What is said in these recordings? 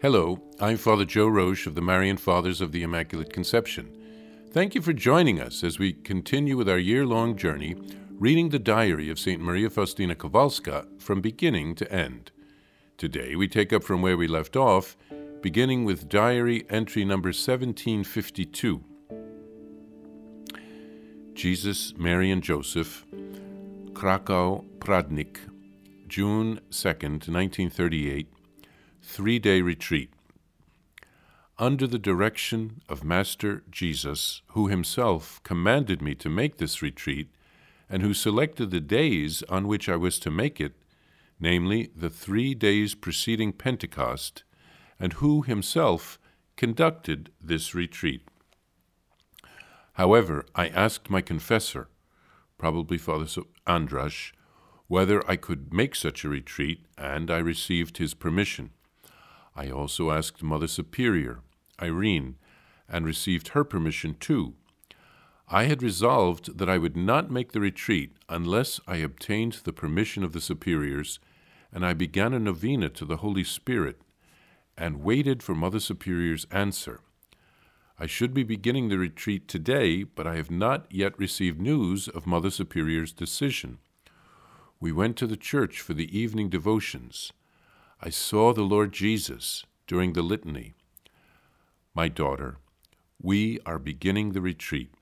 Hello, I'm Father Joe Roesch of the Marian Fathers of the Immaculate Conception. Thank you for joining us as we continue with our year long journey reading the diary of St. Maria Faustina Kowalska from beginning to end. Today we take up from where we left off, beginning with diary entry number 1752. Jesus, Mary, and Joseph, Krakow, Pradnik, June 2nd, 1938 three day retreat. Under the direction of Master Jesus, who himself commanded me to make this retreat, and who selected the days on which I was to make it, namely the three days preceding Pentecost, and who himself conducted this retreat. However, I asked my confessor, probably Father Andrasz, whether I could make such a retreat, and I received his permission. I also asked Mother Superior, Irene, and received her permission too. I had resolved that I would not make the retreat unless I obtained the permission of the superiors, and I began a novena to the Holy Spirit and waited for Mother Superior's answer. I should be beginning the retreat today, but I have not yet received news of Mother Superior's decision. We went to the church for the evening devotions. I saw the Lord Jesus during the litany. My daughter, we are beginning the retreat.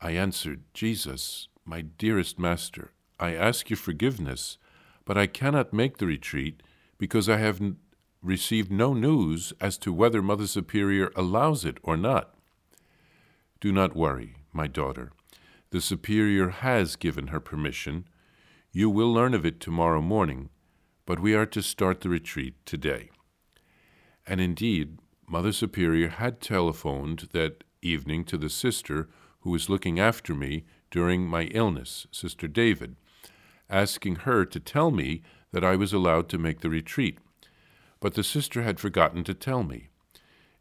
I answered, Jesus, my dearest Master, I ask your forgiveness, but I cannot make the retreat because I have n- received no news as to whether Mother Superior allows it or not. Do not worry, my daughter. The Superior has given her permission. You will learn of it tomorrow morning but we are to start the retreat today. And indeed, Mother Superior had telephoned that evening to the sister who was looking after me during my illness, Sister David, asking her to tell me that I was allowed to make the retreat. But the sister had forgotten to tell me.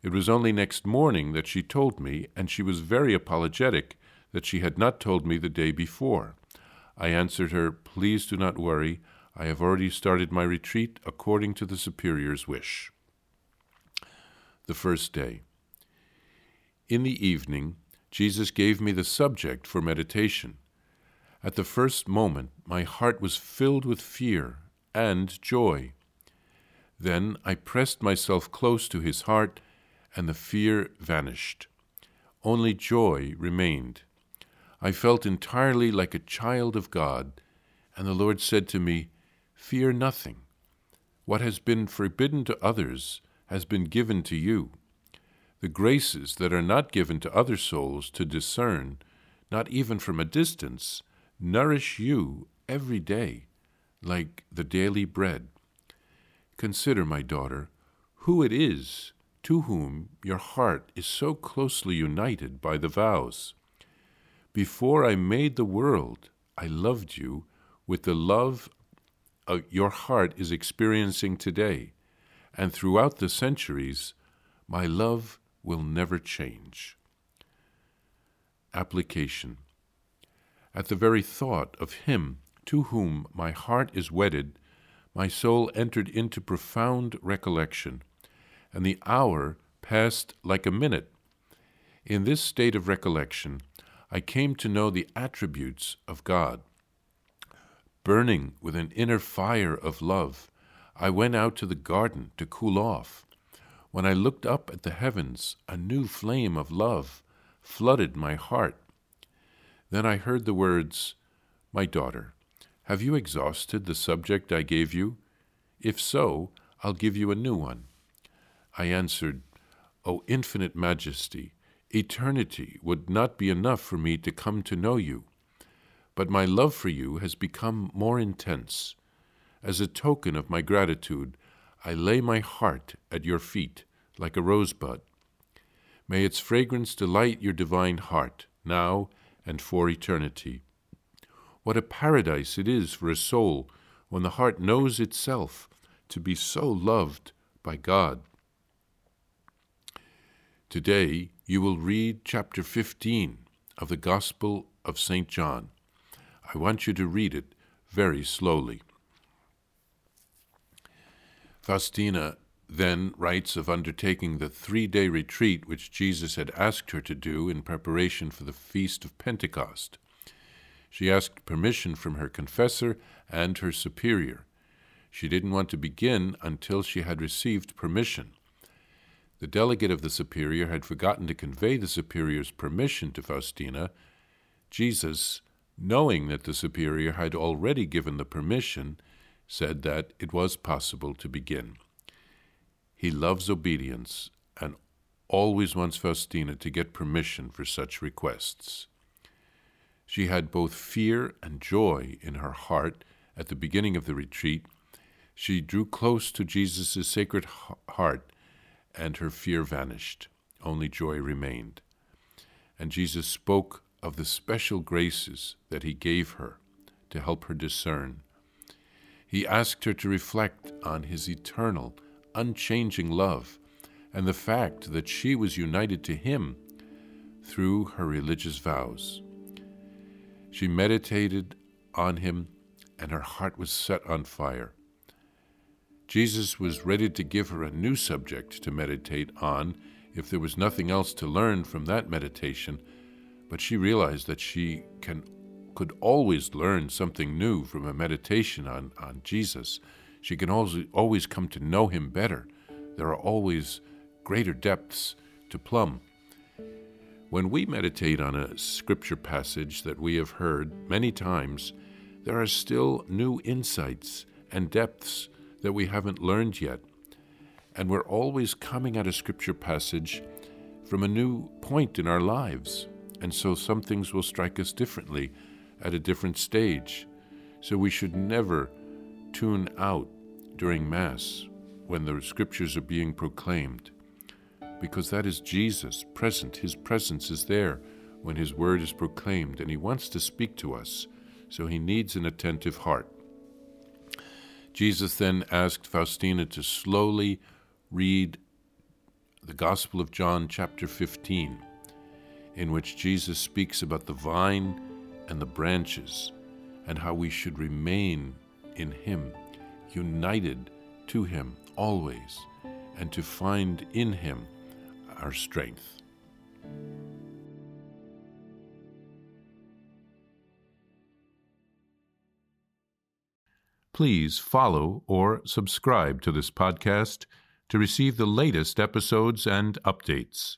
It was only next morning that she told me, and she was very apologetic that she had not told me the day before. I answered her, Please do not worry. I have already started my retreat according to the Superior's wish. The first day. In the evening, Jesus gave me the subject for meditation. At the first moment, my heart was filled with fear and joy. Then I pressed myself close to his heart, and the fear vanished. Only joy remained. I felt entirely like a child of God, and the Lord said to me, Fear nothing. What has been forbidden to others has been given to you. The graces that are not given to other souls to discern, not even from a distance, nourish you every day, like the daily bread. Consider, my daughter, who it is to whom your heart is so closely united by the vows. Before I made the world, I loved you with the love uh, your heart is experiencing today, and throughout the centuries, my love will never change. Application At the very thought of Him to whom my heart is wedded, my soul entered into profound recollection, and the hour passed like a minute. In this state of recollection, I came to know the attributes of God. Burning with an inner fire of love, I went out to the garden to cool off. When I looked up at the heavens, a new flame of love flooded my heart. Then I heard the words, My daughter, have you exhausted the subject I gave you? If so, I'll give you a new one. I answered, O infinite majesty, eternity would not be enough for me to come to know you but my love for you has become more intense. As a token of my gratitude, I lay my heart at your feet like a rosebud. May its fragrance delight your divine heart, now and for eternity. What a paradise it is for a soul when the heart knows itself to be so loved by God. Today you will read chapter 15 of the Gospel of St. John. I want you to read it very slowly. Faustina then writes of undertaking the three day retreat which Jesus had asked her to do in preparation for the feast of Pentecost. She asked permission from her confessor and her superior. She didn't want to begin until she had received permission. The delegate of the superior had forgotten to convey the superior's permission to Faustina. Jesus, knowing that the superior had already given the permission, said that it was possible to begin. He loves obedience and always wants Faustina to get permission for such requests. She had both fear and joy in her heart at the beginning of the retreat. She drew close to Jesus' sacred heart, and her fear vanished. Only joy remained. And Jesus spoke of the special graces that he gave her to help her discern. He asked her to reflect on his eternal unchanging love and the fact that she was united to him through her religious vows. She meditated on him, and her heart was set on fire. Jesus was ready to give her a new subject to meditate on if there was nothing else to learn from that meditation, but she realized that she can, could always learn something new from a meditation on, on Jesus she can always, always come to know him better. There are always greater depths to plumb. When we meditate on a scripture passage that we have heard many times, there are still new insights and depths that we haven't learned yet. And we're always coming at a scripture passage from a new point in our lives. And so some things will strike us differently at a different stage. So we should never tune out during Mass when the scriptures are being proclaimed, because that is Jesus present. His presence is there when His word is proclaimed, and He wants to speak to us, so He needs an attentive heart. Jesus then asked Faustina to slowly read the Gospel of John, chapter 15, in which Jesus speaks about the vine and the branches and how we should remain in Him united to Him always, and to find in Him our strength. Please follow or subscribe to this podcast to receive the latest episodes and updates.